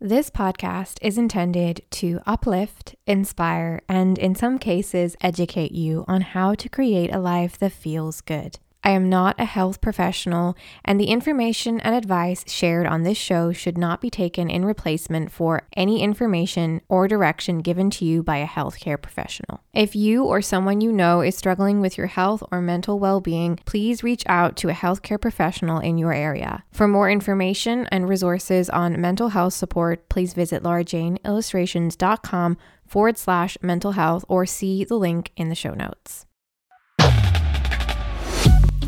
This podcast is intended to uplift, inspire, and in some cases, educate you on how to create a life that feels good. I am not a health professional, and the information and advice shared on this show should not be taken in replacement for any information or direction given to you by a healthcare professional. If you or someone you know is struggling with your health or mental well being, please reach out to a healthcare professional in your area. For more information and resources on mental health support, please visit laurajaneillustrations.com forward slash mental health or see the link in the show notes.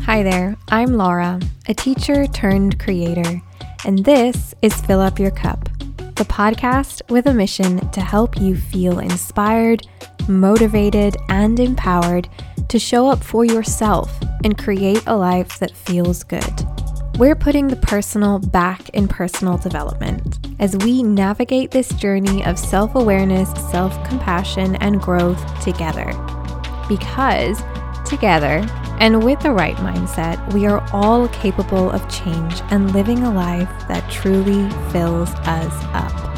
Hi there, I'm Laura, a teacher turned creator, and this is Fill Up Your Cup, the podcast with a mission to help you feel inspired, motivated, and empowered to show up for yourself and create a life that feels good. We're putting the personal back in personal development as we navigate this journey of self awareness, self compassion, and growth together. Because together, and with the right mindset, we are all capable of change and living a life that truly fills us up.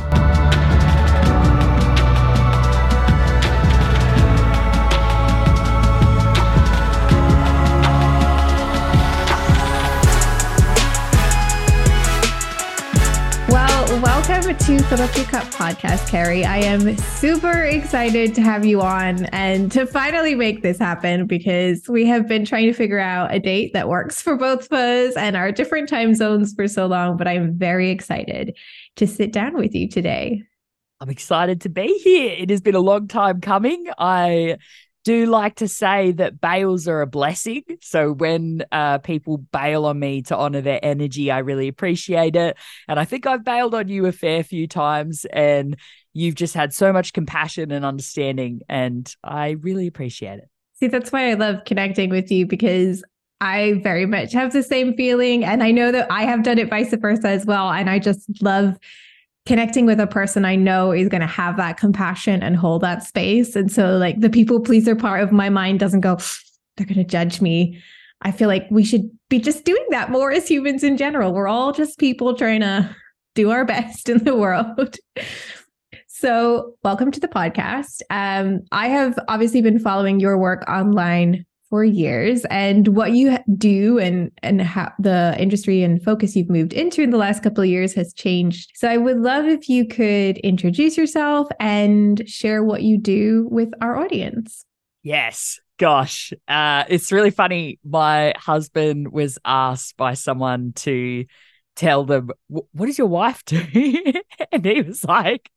To Fill Up Your Cup podcast, Ceri. I am super excited to have you on and to finally make this happen because we have been trying to figure out a date that works for both of us and our different time zones for so long. But I'm very excited to sit down with you today. I'm excited to be here. It has been a long time coming. I do like to say that bails are a blessing. So when uh, people bail on me to honor their energy, I really appreciate it. And I think I've bailed on you a fair few times, and you've just had so much compassion and understanding, and I really appreciate it. See, that's why I love connecting with you because I very much have the same feeling. And I know that I have done it vice versa as well. And I just love connecting with a person I know is going to have that compassion and hold that space. And so, like, the people pleaser part of my mind doesn't go, they're going to judge me. I feel like we should be just doing that more as humans in general. We're all just people trying to do our best in the world. so, welcome to the podcast. Um, I have obviously been following your work online for years and what you do and and how the industry and focus you've moved into in the last couple of years has changed. So I would love if you could introduce yourself and share what you do with our audience. Yes. Gosh, uh, it's really funny. My husband was asked by someone to tell them, What does your wife do? and he was like,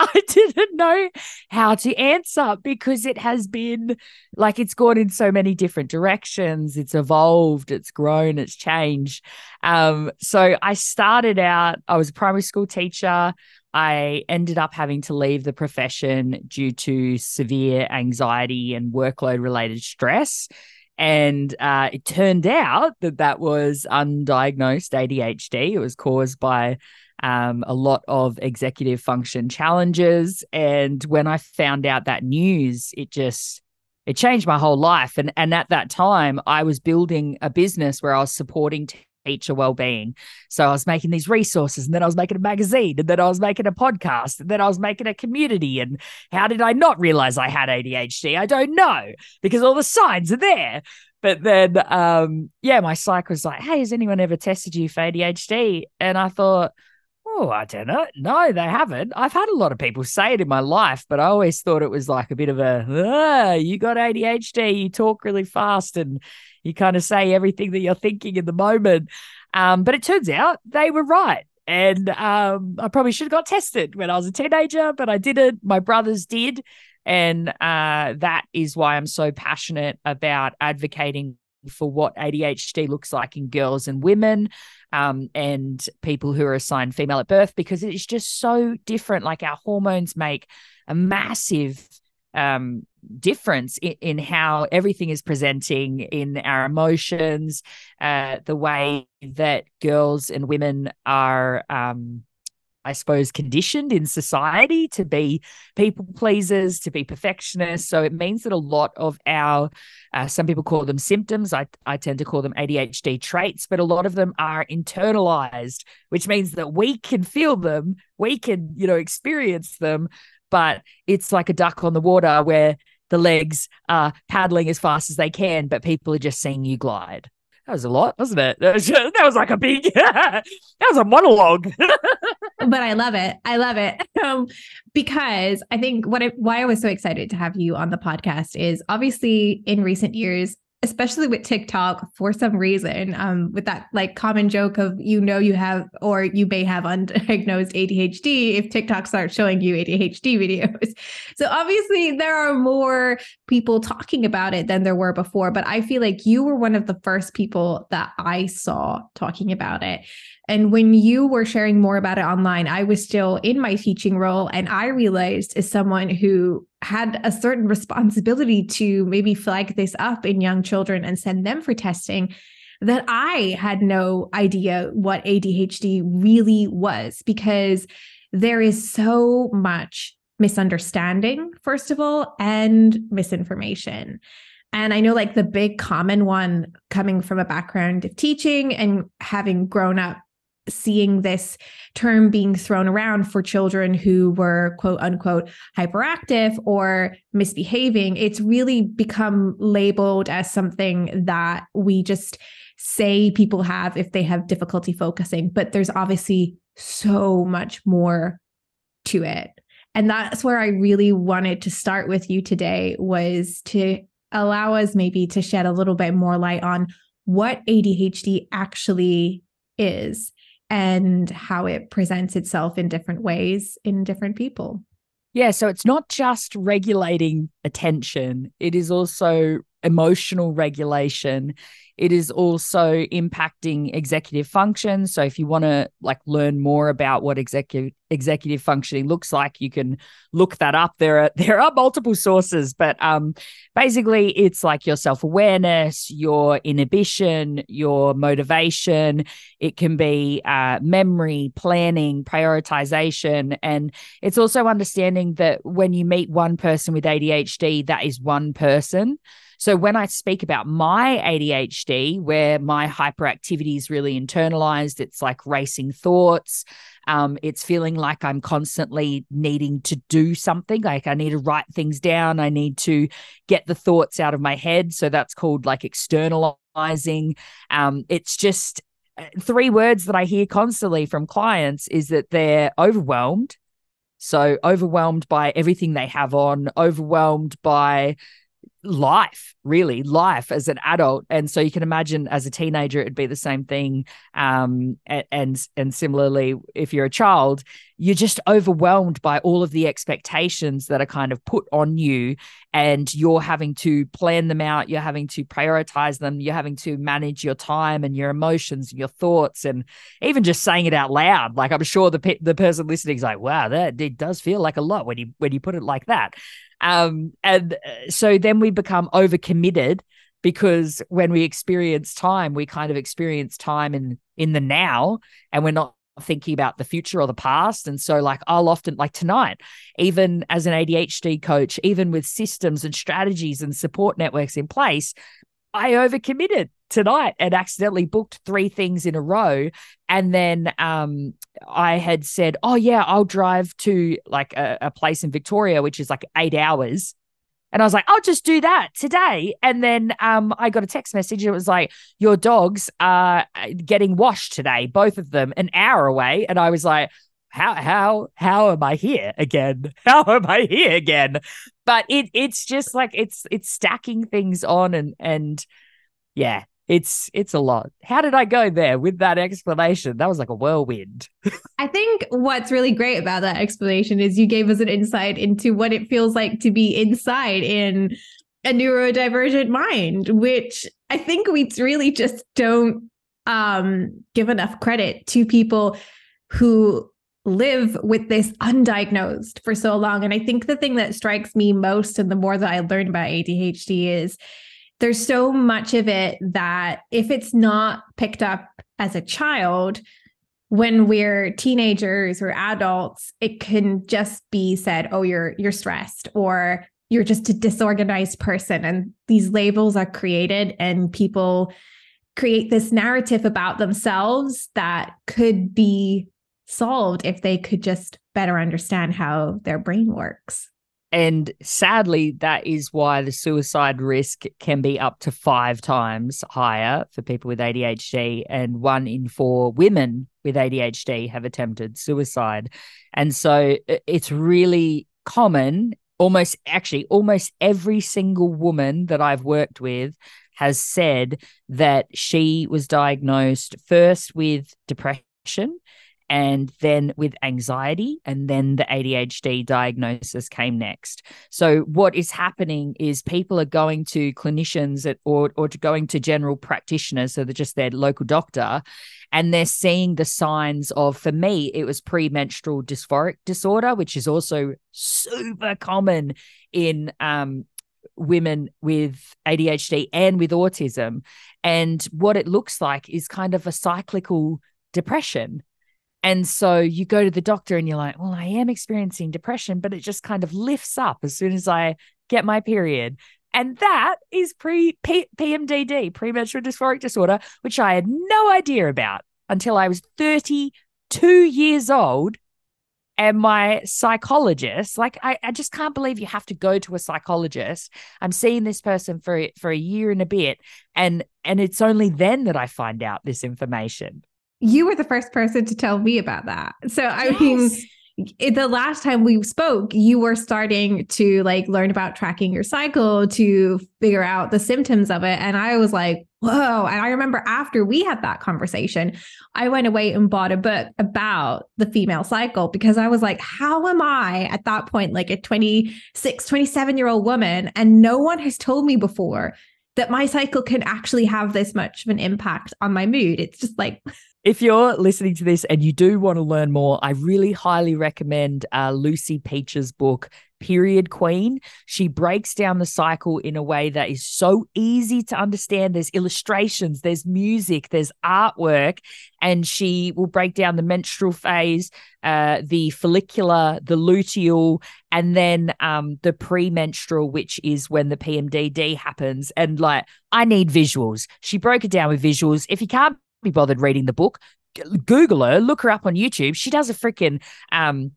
I didn't know how to answer because it has been like it's gone in so many different directions. It's evolved, it's grown, it's changed. Um, so I started out, I was a primary school teacher. I ended up having to leave the profession due to severe anxiety and workload related stress. And uh, it turned out that that was undiagnosed ADHD. It was caused by um, a lot of executive function challenges. And when I found out that news, it just it changed my whole life. And and at that time, I was building a business where I was supporting teacher well-being. So I was making these resources, and then I was making a magazine, and then I was making a podcast, and then I was making a community. And how did I not realize I had ADHD? I don't know because all the signs are there. But then, um, yeah, my psych was like, "Hey, has anyone ever tested you for ADHD?" And I thought Oh, I don't know. No, they haven't. I've had a lot of people say it in my life, but I always thought it was like a bit of a, you got ADHD, you talk really fast and you kind of say everything that you're thinking in the moment. Um, but it turns out they were right. And um, I probably should have got tested when I was a teenager, but I didn't. My brothers did. And uh, that is why I'm so passionate about advocating for what ADHD looks like in girls and women um, and people who are assigned female at birth because it's just so different. Like our hormones make a massive um, difference in, in, how everything is presenting in our emotions, uh, the way that girls and women are um, I suppose, conditioned in society to be people pleasers, to be perfectionists. So it means that a lot of our, uh, some people call them symptoms. I, I tend to call them ADHD traits, but a lot of them are internalized, which means that we can feel them, we can, you know, experience them, but it's like a duck on the water where the legs are paddling as fast as they can, but people are just seeing you glide. That was a lot, wasn't it? That was, that was like a big, that was a monologue. but I love it. I love it um, because I think what I, why I was so excited to have you on the podcast is obviously in recent years, especially with TikTok for some reason, um, with that like common joke of you know you have or you may have undiagnosed ADHD if TikTok starts showing you ADHD videos. So obviously there are more people talking about it than there were before, but I feel like you were one of the first people that I saw talking about it. And when you were sharing more about it online, I was still in my teaching role. And I realized, as someone who had a certain responsibility to maybe flag this up in young children and send them for testing, that I had no idea what ADHD really was because there is so much misunderstanding, first of all, and misinformation. And I know, like, the big common one coming from a background of teaching and having grown up seeing this term being thrown around for children who were quote unquote hyperactive or misbehaving it's really become labeled as something that we just say people have if they have difficulty focusing but there's obviously so much more to it. And that's where i really wanted to start with you today was to allow us maybe to shed a little bit more light on what adhd actually is and how it presents itself in different ways in different people. Yeah, so it's not just regulating attention, it is also emotional regulation it is also impacting executive function. So if you want to like learn more about what executive executive functioning looks like, you can look that up. There are there are multiple sources, but um, basically it's like your self awareness, your inhibition, your motivation. It can be uh, memory, planning, prioritization, and it's also understanding that when you meet one person with ADHD, that is one person. So when I speak about my ADHD, where my hyperactivity is really internalized, it's like racing thoughts. Um, it's feeling like I'm constantly needing to do something. Like I need to write things down. I need to get the thoughts out of my head. So that's called like externalizing. Um, it's just uh, three words that I hear constantly from clients is that they're overwhelmed. So overwhelmed by everything they have on, overwhelmed by life really life as an adult. And so you can imagine as a teenager it'd be the same thing um, and and similarly if you're a child you're just overwhelmed by all of the expectations that are kind of put on you and you're having to plan them out you're having to prioritize them you're having to manage your time and your emotions and your thoughts and even just saying it out loud. Like i'm sure the pe- the person listening is like wow that it does feel like a lot when you when you put it like that um, and uh, so then we become overcommitted because when we experience time, we kind of experience time in in the now, and we're not thinking about the future or the past. And so, like, I'll often, like tonight, even as an ADHD coach, even with systems and strategies and support networks in place, I overcommitted tonight and accidentally booked three things in a row. And then um, I had said, Oh, yeah, I'll drive to like a, a place in Victoria, which is like eight hours. And I was like, I'll just do that today. And then um, I got a text message. It was like, Your dogs are uh, getting washed today, both of them, an hour away. And I was like, how how how am I here again? How am I here again? But it it's just like it's it's stacking things on and and yeah, it's it's a lot. How did I go there with that explanation? That was like a whirlwind. I think what's really great about that explanation is you gave us an insight into what it feels like to be inside in a neurodivergent mind, which I think we really just don't um, give enough credit to people who live with this undiagnosed for so long. And I think the thing that strikes me most, and the more that I learn about ADHD, is there's so much of it that if it's not picked up as a child, when we're teenagers or adults, it can just be said, oh, you're you're stressed or you're just a disorganized person. And these labels are created and people create this narrative about themselves that could be solved if they could just better understand how their brain works. And sadly, that is why the suicide risk can be up to five times higher for people with ADHD, and one in four women with ADHD have attempted suicide. And so it's really common. Almost, actually, almost every single woman that I've worked with has said that she was diagnosed first with depression and then with anxiety, and then the ADHD diagnosis came next. So, what is happening is people are going to clinicians at, or, or to going to general practitioners, so they're just their local doctor, and they're seeing the signs of, for me, it was premenstrual dysphoric disorder, which is also super common in um, women with ADHD and with autism. And what it looks like is kind of a cyclical depression. And so you go to the doctor and you're like, well, I am experiencing depression, but it just kind of lifts up as soon as I get my period. And that is pre PMDD, premenstrual dysphoric disorder, which I had no idea about until I was 32 years old. And my psychologist, like I, I just can't believe you have to go to a psychologist. I'm seeing this person for for a year and a bit, and and it's only then that I find out this information you were the first person to tell me about that. So I yes. mean, the last time we spoke, you were starting to like learn about tracking your cycle to figure out the symptoms of it. And I was like, whoa. And I remember after we had that conversation, I went away and bought a book about the female cycle because I was like, how am I at that point, like a 26, 27 year old woman? And no one has told me before that my cycle can actually have this much of an impact on my mood. It's just like, if you're listening to this and you do want to learn more, I really highly recommend uh, Lucy Peach's book, Period Queen. She breaks down the cycle in a way that is so easy to understand. There's illustrations, there's music, there's artwork, and she will break down the menstrual phase, uh, the follicular, the luteal, and then um, the premenstrual, which is when the PMDD happens. And like, I need visuals. She broke it down with visuals. If you can't be bothered reading the book, Google her, look her up on YouTube. She does a freaking um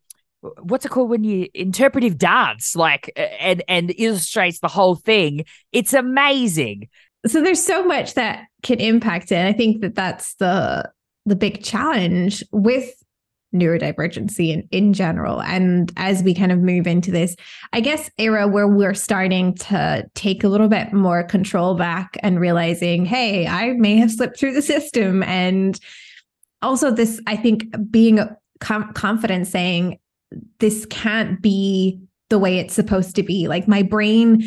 what's it called when you interpretive dance like and and illustrates the whole thing. It's amazing. So there's so much that can impact it. And i think that that's the the big challenge with neurodivergency in, in general. And as we kind of move into this, I guess, era where we're starting to take a little bit more control back and realizing, hey, I may have slipped through the system. And also, this, I think, being com- confident saying, this can't be the way it's supposed to be. Like, my brain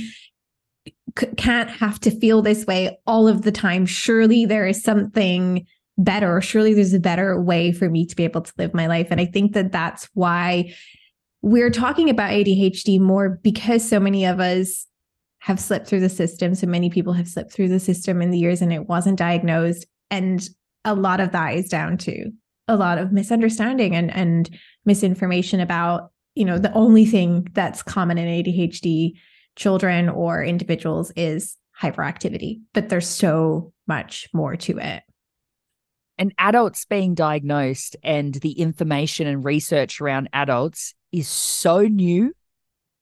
c- can't have to feel this way all of the time. Surely there is something better. Surely there's a better way for me to be able to live my life. And I think that that's why we're talking about ADHD more because so many of us have slipped through the system. So many people have slipped through the system in the years and it wasn't diagnosed. And a lot of that is down to a lot of misunderstanding and, and misinformation about, you know, the only thing that's common in ADHD children or individuals is hyperactivity, but there's so much more to it and adults being diagnosed and the information and research around adults is so new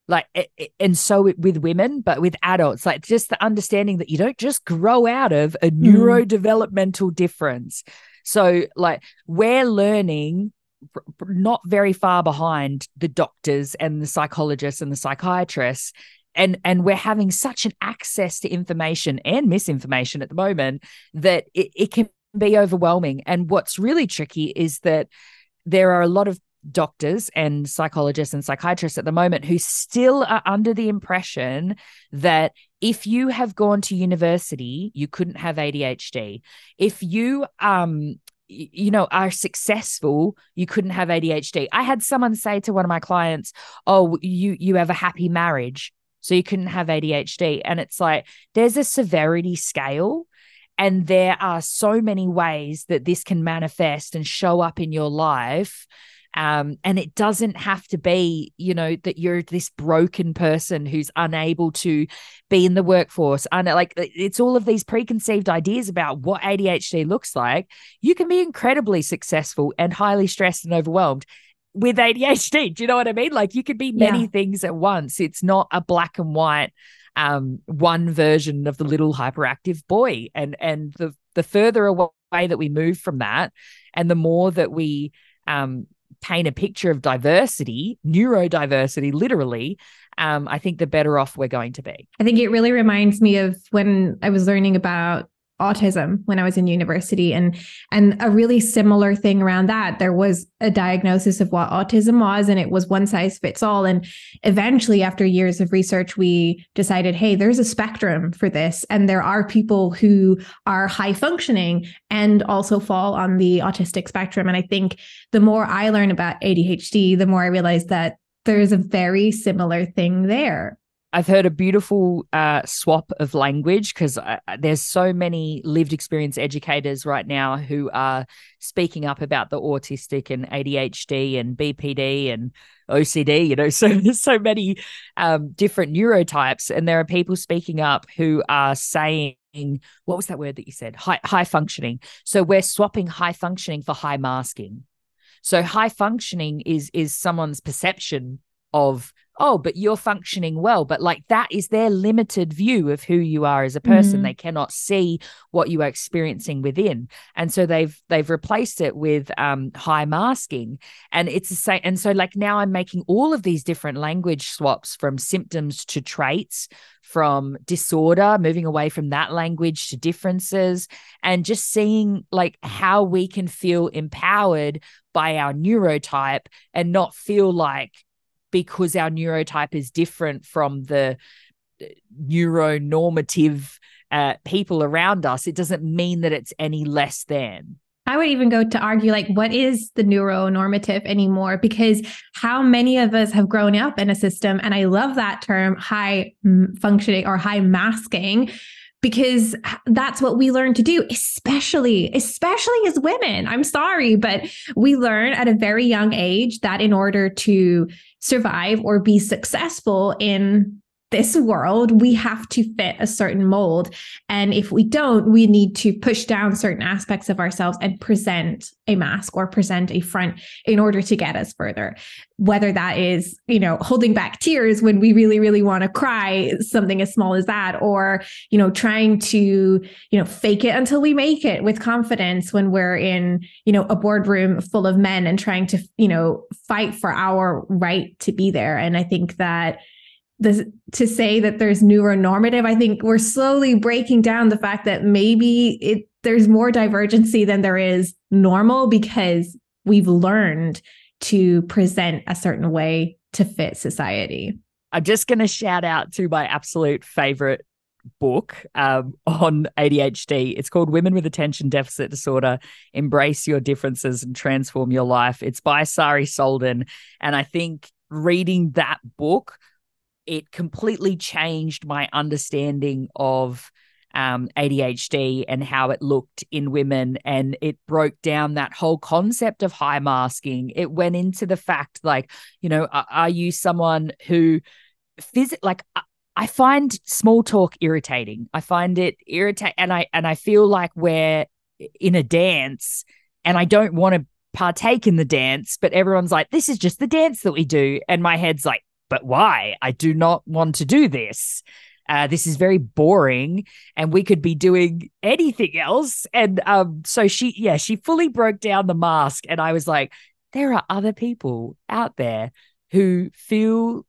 like and so with women but with adults like just the understanding that you don't just grow out of a mm. neurodevelopmental difference so like we're learning not very far behind the doctors and the psychologists and the psychiatrists and and we're having such an access to information and misinformation at the moment that it, it can be overwhelming. And what's really tricky is that there are a lot of doctors and psychologists and psychiatrists at the moment who still are under the impression that if you have gone to university, you couldn't have ADHD. If you um you know are successful you couldn't have ADHD i had someone say to one of my clients oh you you have a happy marriage so you couldn't have ADHD and it's like there's a severity scale And there are so many ways that this can manifest and show up in your life. Um, and it doesn't have to be, you know, that you're this broken person who's unable to be in the workforce. And like it's all of these preconceived ideas about what ADHD looks like. You can be incredibly successful and highly stressed and overwhelmed with ADHD. Do you know what I mean? Like you could be many yeah. things at once. It's not a black and white um one version of the little hyperactive boy. And and the the further away that we move from that and the more that we um paint a picture of diversity, neurodiversity, literally, um, I think the better off we're going to be. I think it really reminds me of when I was learning about autism when I was in university and and a really similar thing around that. There was a diagnosis of what autism was and it was one size fits all and eventually after years of research we decided hey there's a spectrum for this and there are people who are high functioning and also fall on the autistic spectrum and I think the more I learn about ADHD the more I realize that there's a very similar thing there I've heard a beautiful uh, swap of language because there's so many lived experience educators right now who are speaking up about the autistic and ADHD and BPD and OCD. You know, so there's so many um, different neurotypes, and there are people speaking up who are saying what was that word that you said? High high functioning. So we're swapping high functioning for high masking. So high functioning is is someone's perception of oh, but you're functioning well. But like that is their limited view of who you are as a person. Mm-hmm. They cannot see what you are experiencing within. And so they've they've replaced it with um high masking. And it's the same. And so like now I'm making all of these different language swaps from symptoms to traits, from disorder, moving away from that language to differences, and just seeing like how we can feel empowered by our neurotype and not feel like because our neurotype is different from the uh, neuronormative uh, people around us, it doesn't mean that it's any less than. I would even go to argue, like, what is the neuronormative anymore? Because how many of us have grown up in a system, and I love that term, high functioning or high masking, because that's what we learn to do especially especially as women. I'm sorry but we learn at a very young age that in order to survive or be successful in this world, we have to fit a certain mold. And if we don't, we need to push down certain aspects of ourselves and present a mask or present a front in order to get us further. Whether that is, you know, holding back tears when we really, really want to cry, something as small as that, or, you know, trying to, you know, fake it until we make it with confidence when we're in, you know, a boardroom full of men and trying to, you know, fight for our right to be there. And I think that the, to say that there's neuronormative, I think we're slowly breaking down the fact that maybe it there's more divergency than there is normal because we've learned to present a certain way to fit society. I'm just going to shout out to my absolute favorite book um, on ADHD. It's called Women with Attention Deficit Disorder Embrace Your Differences and Transform Your Life. It's by Sari Solden. And I think reading that book it completely changed my understanding of um, ADHD and how it looked in women. And it broke down that whole concept of high masking. It went into the fact, like, you know, are, are you someone who phys- like, I find small talk irritating. I find it irritate, and I and I feel like we're in a dance, and I don't want to partake in the dance, but everyone's like, "This is just the dance that we do," and my head's like, but why? I do not want to do this. Uh, this is very boring and we could be doing anything else. And um, so she, yeah, she fully broke down the mask. And I was like, there are other people out there who feel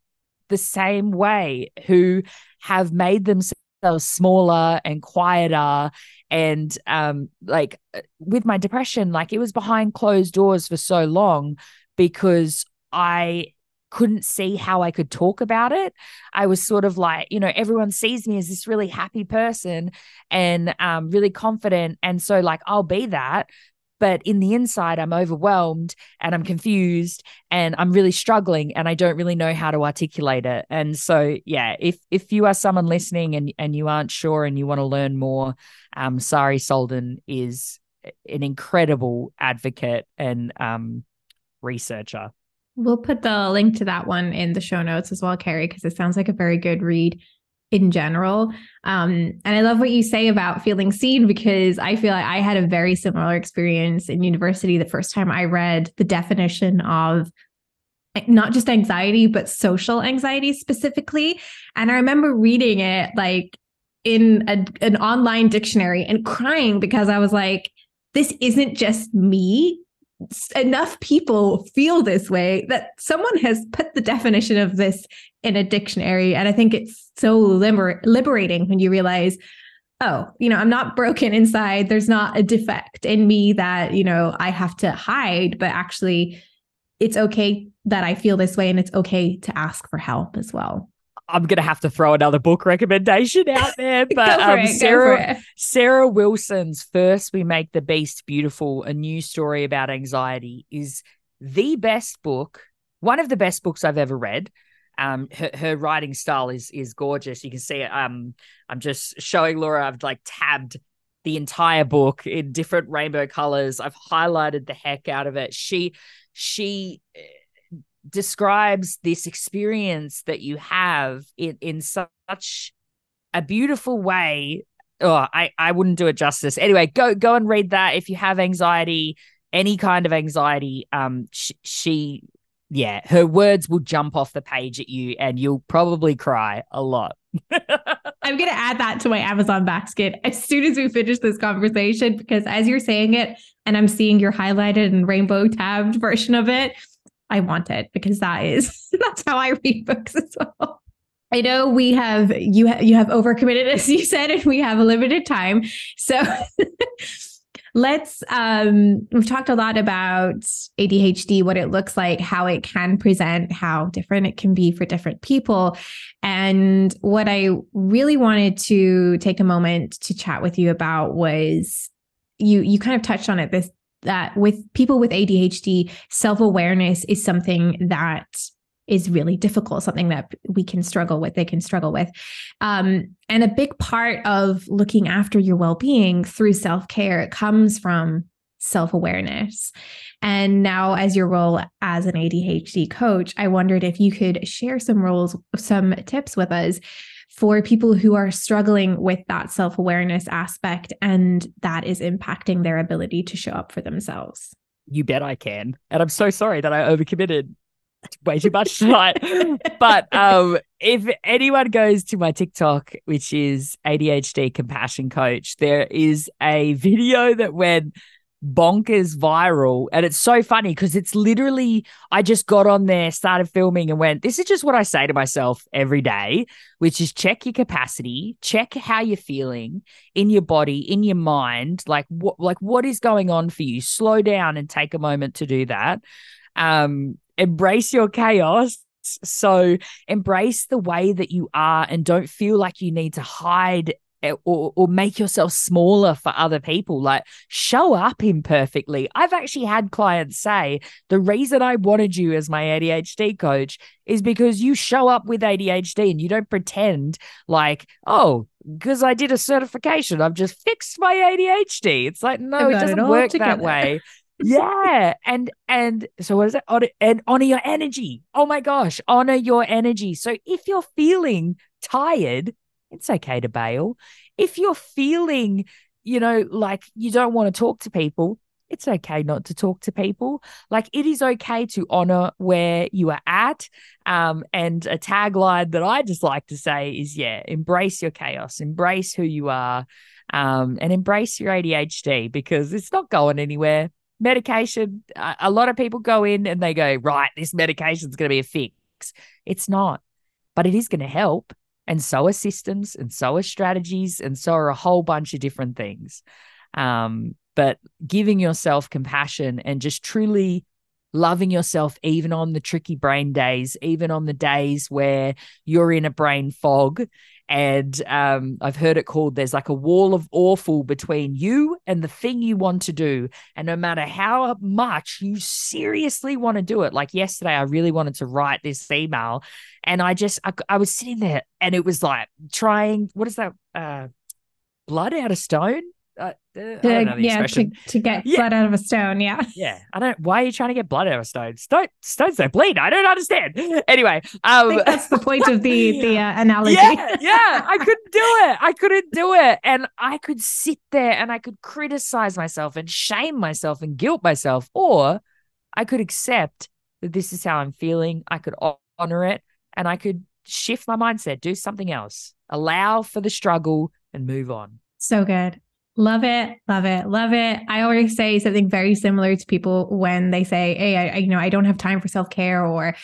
the same way, who have made themselves smaller and quieter. And um, like uh, with my depression, like it was behind closed doors for so long because I couldn't see how I could talk about it. I was sort of like, you know, everyone sees me as this really happy person and um, really confident. And so, like, I'll be that. but in the inside i'm overwhelmed and i'm confused and i'm really struggling and i don't really know how to articulate it and so yeah if if you are someone listening and and you aren't sure and you want to learn more um sari solden is an incredible advocate and um researcher We'll put the link to that one in the show notes as well, Ceri, because it sounds like a very good read in general. Um, and I love what you say about feeling seen because I feel like I had a very similar experience in university the first time I read the definition of not just anxiety, but social anxiety specifically. And I remember reading it like in a, an online dictionary and crying because I was like, this isn't just me enough people feel this way that someone has put the definition of this in a dictionary. And I think it's so liber- liberating when you realize, oh, you know, I'm not broken inside. There's not a defect in me that, you know, I have to hide, but actually it's okay that I feel this way and it's okay to ask for help as well. I'm gonna have to throw another book recommendation out there, but um, it, Sarah Sarah Wilson's first "We Make the Beast Beautiful," a new story about anxiety, is the best book, one of the best books I've ever read. Um, her, her writing style is is gorgeous. You can see it. Um, I'm just showing Laura. I've like tabbed the entire book in different rainbow colors. I've highlighted the heck out of it. She she describes this experience that you have in, in such a beautiful way. Oh, I, I wouldn't do it justice. Anyway, go go and read that if you have anxiety, any kind of anxiety. Um, she, she yeah, her words will jump off the page at you, and you'll probably cry a lot. I'm gonna add that to my Amazon basket as soon as we finish this conversation because as you're saying it, and I'm seeing your highlighted and rainbow tabbed version of it, I want it because that is that's how I read books as well. I know we have you ha- you have overcommitted as you said and we have a limited time. So let's um we've talked a lot about ADHD, what it looks like, how it can present, how different it can be for different people. And what I really wanted to take a moment to chat with you about was you you kind of touched on it this that with people with ADHD, self awareness is something that is really difficult, something that we can struggle with, they can struggle with. Um, and a big part of looking after your well being through self care comes from self awareness. And now, as your role as an ADHD coach, I wondered if you could share some roles, some tips with us for people who are struggling with that self awareness aspect and that is impacting their ability to show up for themselves. You bet I can. And I'm so sorry that I overcommitted way too much tonight. but um, if anyone goes to my TikTok, which is ADHD Compassion Coach, there is a video that went bonkers viral. And it's so funny because it's literally, I just got on there, started filming, and went, This is just what I say to myself every day, which is check your capacity, check how you're feeling in your body, in your mind. Like what like what is going on for you? Slow down and take a moment to do that. Um, embrace your chaos. So embrace the way that you are and don't feel like you need to hide or, or make yourself smaller for other people. Like show up imperfectly. I've actually had clients say the reason I wanted you as my ADHD coach is because you show up with ADHD and you don't pretend like, oh, because I did a certification, I've just fixed my ADHD. It's like, no, it doesn't it work together. that way. yeah and and so what is it honor, and honor your energy oh my gosh honor your energy so if you're feeling tired it's okay to bail. If you're feeling, you know, like you don't want to talk to people, it's okay not to talk to people. Like it is okay to honor where you are at. Um, and a tagline that I just like to say is, yeah, embrace your chaos, embrace who you are, um, and embrace your ADHD because it's not going anywhere. Medication, a lot of people go in and they go, right, this medication is going to be a fix. It's not, but it is going to help. And so are systems, and so are strategies, and so are a whole bunch of different things. Um, but giving yourself compassion and just truly loving yourself, even on the tricky brain days, even on the days where you're in a brain fog, And um, I've heard it called there's like a wall of awful between you and the thing you want to do. And no matter how much you seriously want to do it, like yesterday, I really wanted to write this email. And I just, I, I was sitting there and it was like trying, what is that? Uh, blood out of stone? Uh, to, yeah, to, to get yeah. blood out of a stone. Yeah. Yeah. I don't, why are you trying to get blood out of a stone? Stone, stones don't bleed. I don't understand. Anyway. Um, that's the point of the, the uh, analogy. Yeah. Yeah. I couldn't do it. I couldn't do it. And I could sit there and I could criticize myself and shame myself and guilt myself, or I could accept that this is how I'm feeling. I could honor it and I could shift my mindset, do something else, allow for the struggle and move on. So good. Love it, love it, love it. I always say something very similar to people when they say, "Hey, I, you know, I don't have time for self care," or,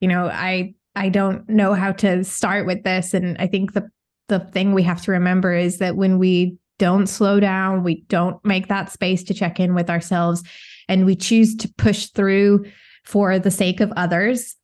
you know, I I don't know how to start with this. And I think the the thing we have to remember is that when we don't slow down, we don't make that space to check in with ourselves, and we choose to push through for the sake of others,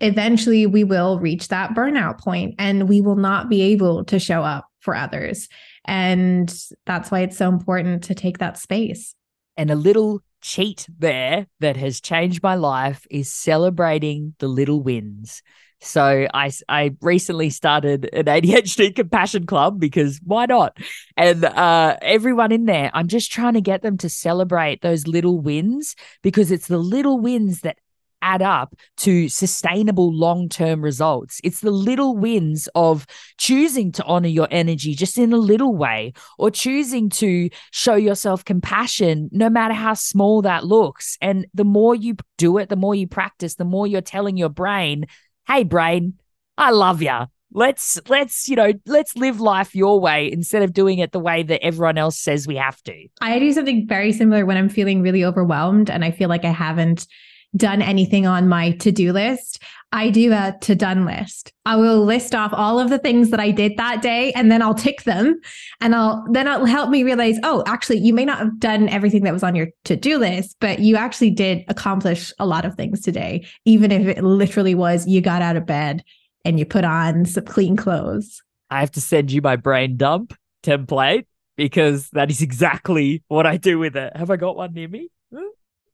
eventually we will reach that burnout point and we will not be able to show up for others. And that's why it's so important to take that space. And a little cheat there that has changed my life is celebrating the little wins. So I I recently started an ADHD compassion club because why not? And uh, everyone in there, I'm just trying to get them to celebrate those little wins because it's the little wins that add up to sustainable long term results. It's the little wins of choosing to honor your energy just in a little way, or choosing to show yourself compassion, no matter how small that looks. And the more you do it, the more you practice, the more you're telling your brain, hey, brain, I love you. Let's let's you know let's live life your way instead of doing it the way that everyone else says we have to. I do something very similar when I'm feeling really overwhelmed and I feel like I haven't done anything on my to do list, I do a to done list. I will list off all of the things that I did that day and then I'll tick them and I'll then it'll help me realize, oh, actually, you may not have done everything that was on your to do list, but you actually did accomplish a lot of things today, even if it literally was you got out of bed and you put on some clean clothes. I have to send you my brain dump template because that is exactly what I do with it. Have I got one near me? Hmm?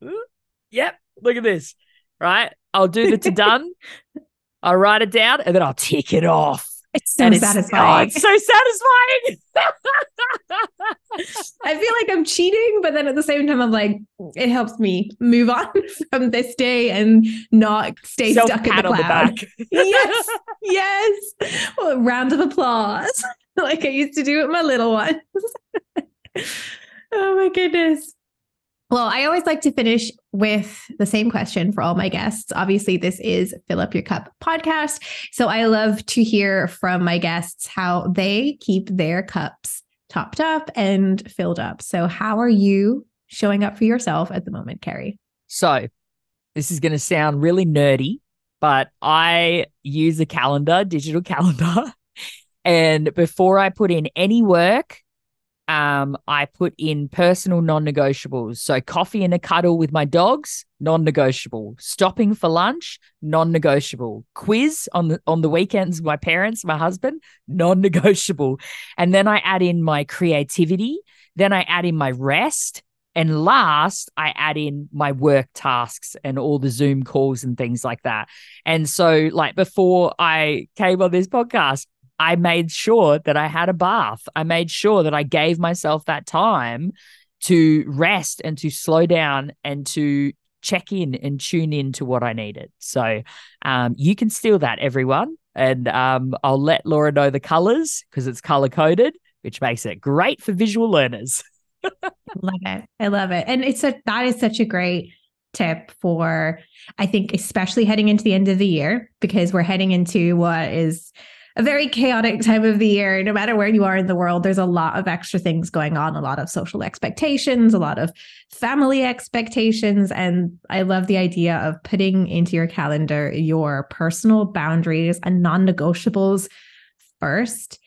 Hmm? Yep, Look at this, right? I'll do the to done. I'll write it down and then I'll tick it off. It's so it's, satisfying. Oh, it's so satisfying. I feel like I'm cheating, but then at the same time, I'm like, it helps me move on from this day and not stay Self stuck in the cloud. The yes, yes. Well, round of applause, like I used to do with my little ones. oh my goodness. Well, I always like to finish with the same question for all my guests. Obviously, this is Fill Up Your Cup podcast. So I love to hear from my guests how they keep their cups topped up and filled up. So, how are you showing up for yourself at the moment, Ceri? So, this is going to sound really nerdy, but I use a calendar, digital calendar. And before I put in any work, um, I put in personal non negotiables. So, coffee and a cuddle with my dogs, non negotiable. Stopping for lunch, non negotiable. Quiz on the, on the weekends my parents, my husband, non negotiable. And then I add in my creativity. Then I add in my rest. And last, I add in my work tasks and all the Zoom calls and things like that. And so, like before I came on this podcast, I made sure that I had a bath. I made sure that I gave myself that time to rest and to slow down and to check in and tune in to what I needed. So um, you can steal that, everyone. And um, I'll let Laura know the colors because it's color coded, which makes it great for visual learners. I love it. I love it. And it's a that is such a great tip for I think especially heading into the end of the year because we're heading into what is a very chaotic time of the year. No matter where you are in the world, there's a lot of extra things going on, a lot of social expectations, a lot of family expectations. And I love the idea of putting into your calendar your personal boundaries and non negotiables first,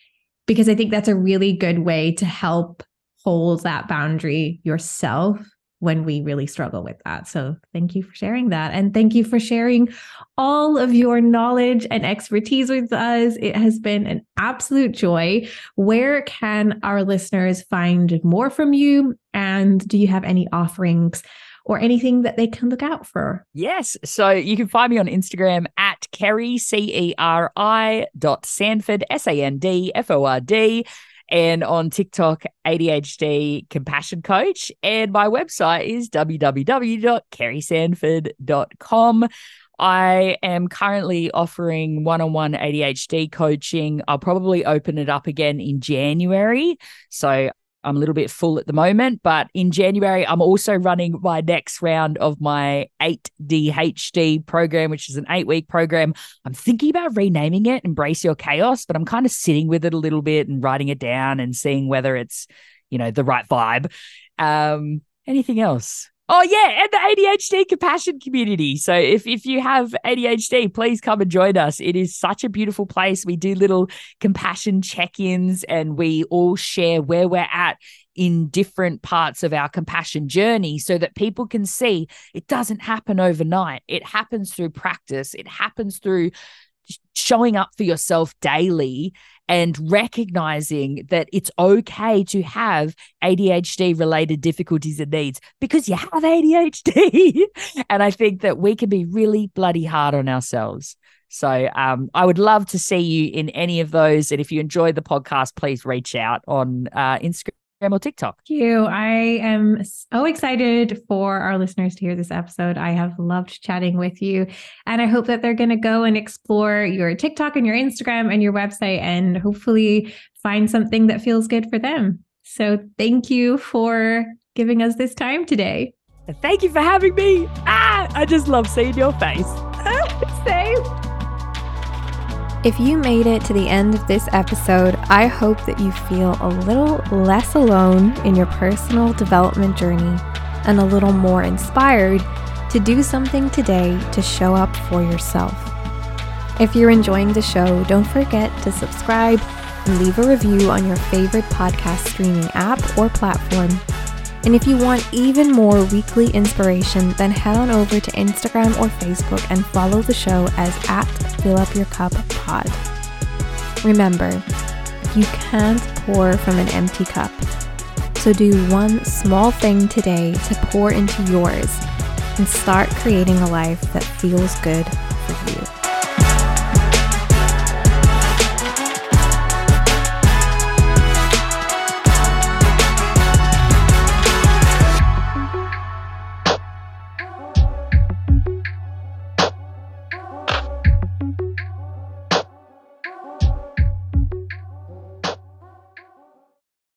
because I think that's a really good way to help hold that boundary yourself when we really struggle with that. So thank you for sharing that. And thank you for sharing all of your knowledge and expertise with us. It has been an absolute joy. Where can our listeners find more from you? And do you have any offerings? Or anything that they can look out for? Yes. So you can find me on Instagram at Ceri, C E R I dot Sandford, S A N D F O R D and on TikTok, ADHD Compassion Coach. And my website is www.cerisandford.com. I am currently offering one on one ADHD coaching. I'll probably open it up again in January. So I'm a little bit full at the moment, but in January, I'm also running my next round of my 8DHD program, which is an eight week program. I'm thinking about renaming it Embrace Your Chaos, but I'm kind of sitting with it a little bit and writing it down and seeing whether it's, you know, the right vibe. Um, anything else? Oh yeah, and the ADHD compassion community. So if if you have ADHD, please come and join us. It is such a beautiful place. We do little compassion check-ins and we all share where we're at in different parts of our compassion journey so that people can see it doesn't happen overnight. It happens through practice. It happens through showing up for yourself daily and recognizing that it's okay to have ADHD related difficulties and needs because you have ADHD. and I think that we can be really bloody hard on ourselves. So um, I would love to see you in any of those. And if you enjoy the podcast, please reach out on uh, Instagram Instagram or TikTok. Thank you. I am so excited for our listeners to hear this episode. I have loved chatting with you. And I hope that they're going to go and explore your TikTok and your Instagram and your website and hopefully find something that feels good for them. So thank you for giving us this time today. Thank you for having me. Ah, I just love seeing your face. If you made it to the end of this episode, I hope that you feel a little less alone in your personal development journey and a little more inspired to do something today to show up for yourself. If you're enjoying the show, don't forget to subscribe and leave a review on your favorite podcast streaming app or platform and if you want even more weekly inspiration, then head on over to Instagram or Facebook and follow the show as at Fill Up Your Cup Pod. Remember, you can't pour from an empty cup. So do one small thing today to pour into yours and start creating a life that feels good for you.